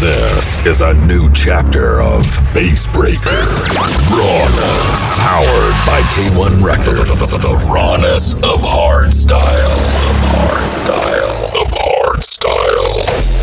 This is a new chapter of Bassbreaker. Rawness. Powered by K1 Recordz. The rawness of. Of hardstyle. Of hardstyle. Disrespect your back around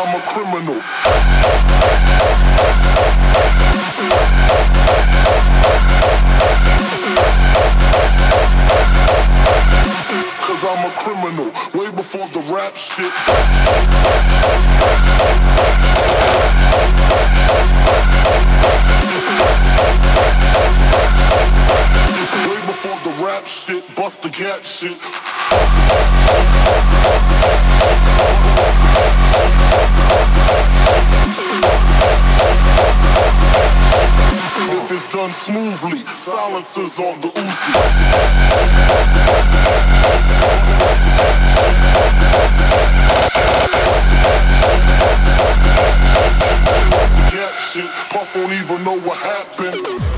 I'm a criminal. Cause I'm a criminal, way before the rap shit. Way rap shit, bust the gap shit. If it's done smoothly, silencers on the Uzi. Puff won't even know what happened.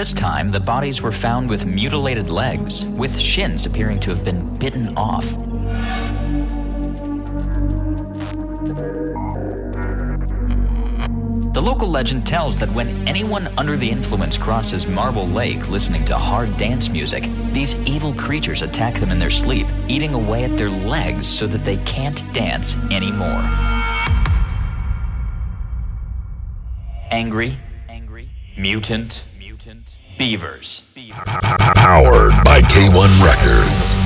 this time, the bodies were found with mutilated legs, with shins appearing to have been bitten off. The local legend tells that when anyone under the influence crosses Marble Lake listening to hard dance music, these evil creatures attack them in their sleep, eating away at their legs so that they can't dance anymore. Angry, angry, mutant, beavers. Powered by K1 Recordz.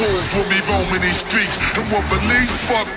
Fools will be roaming these streets. And what police fuck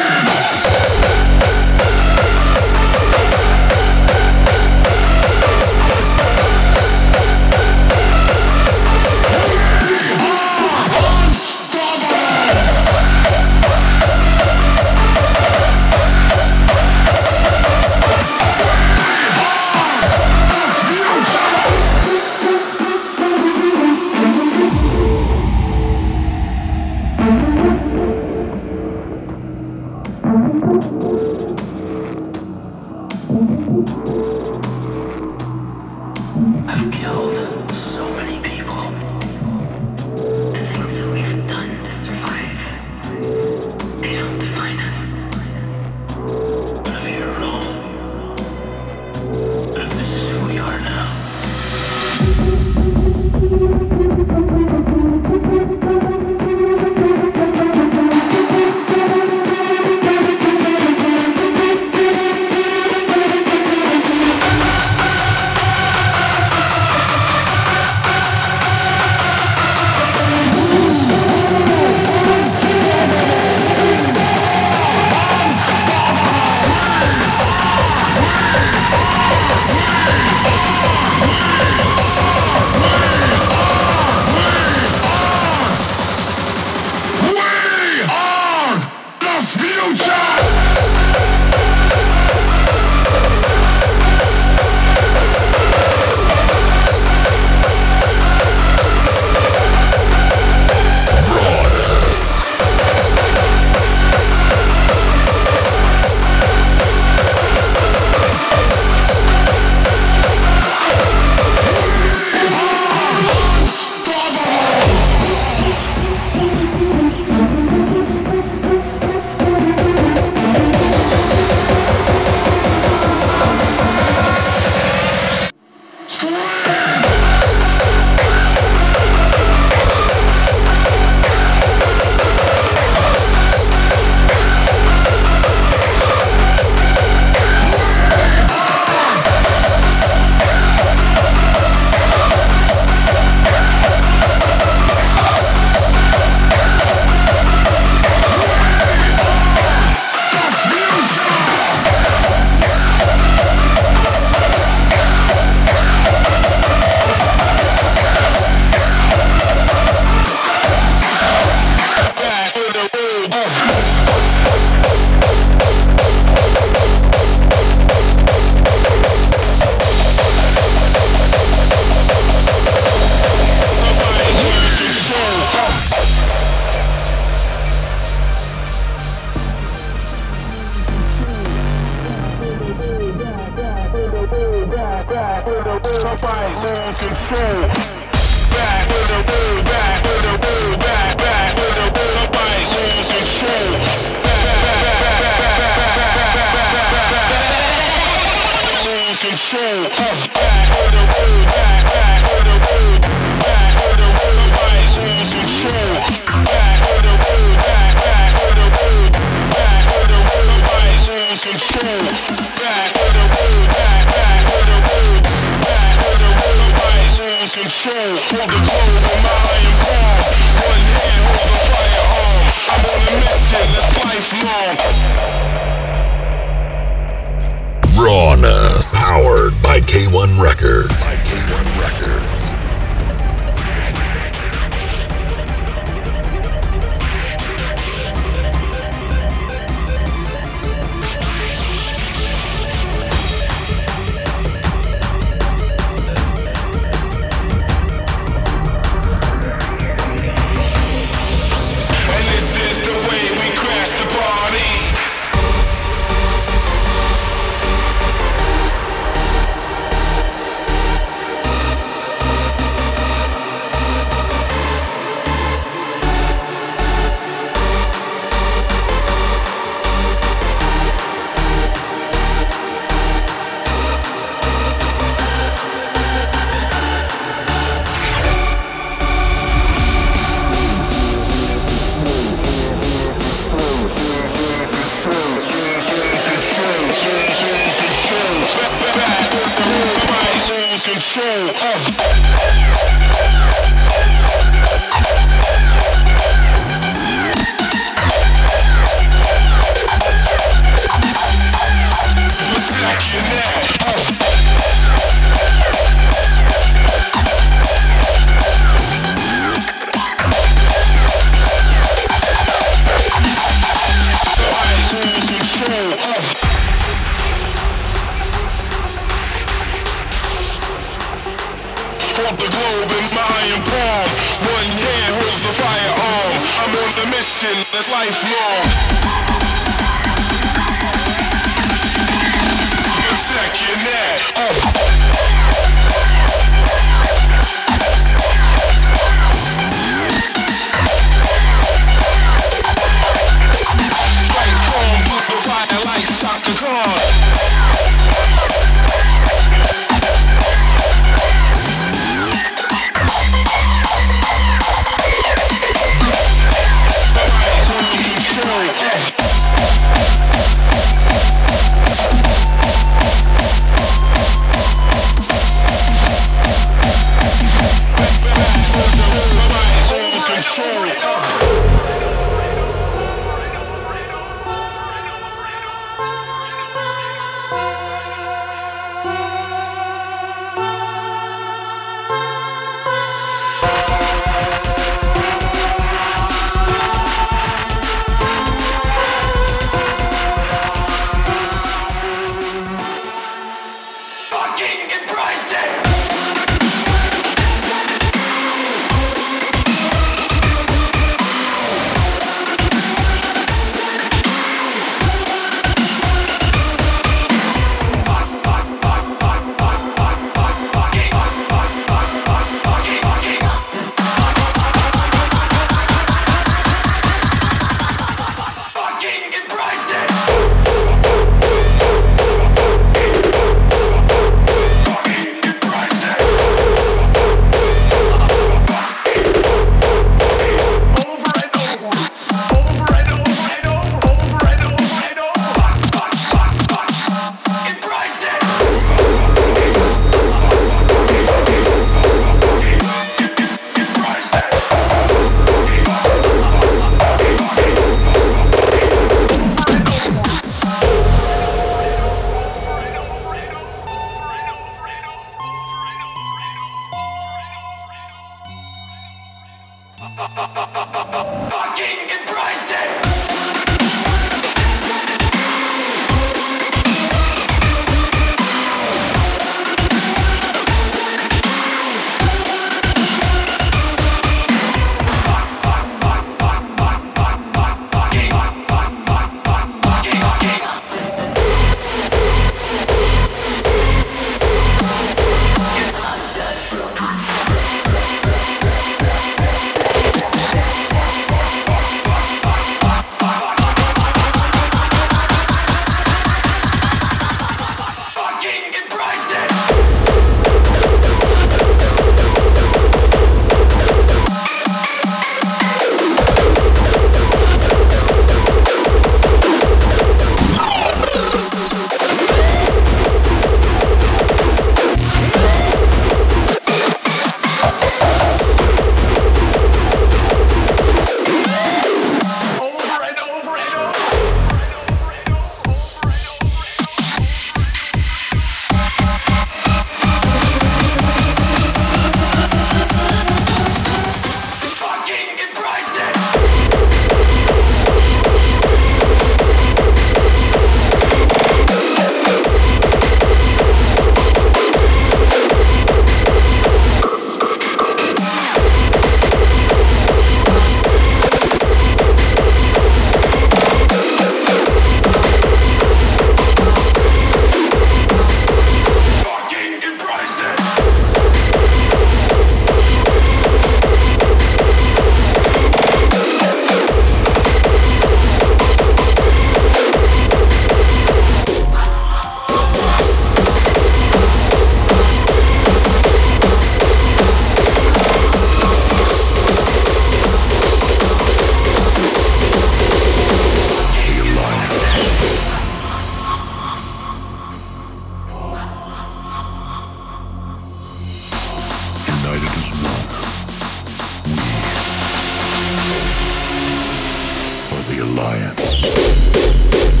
alliance.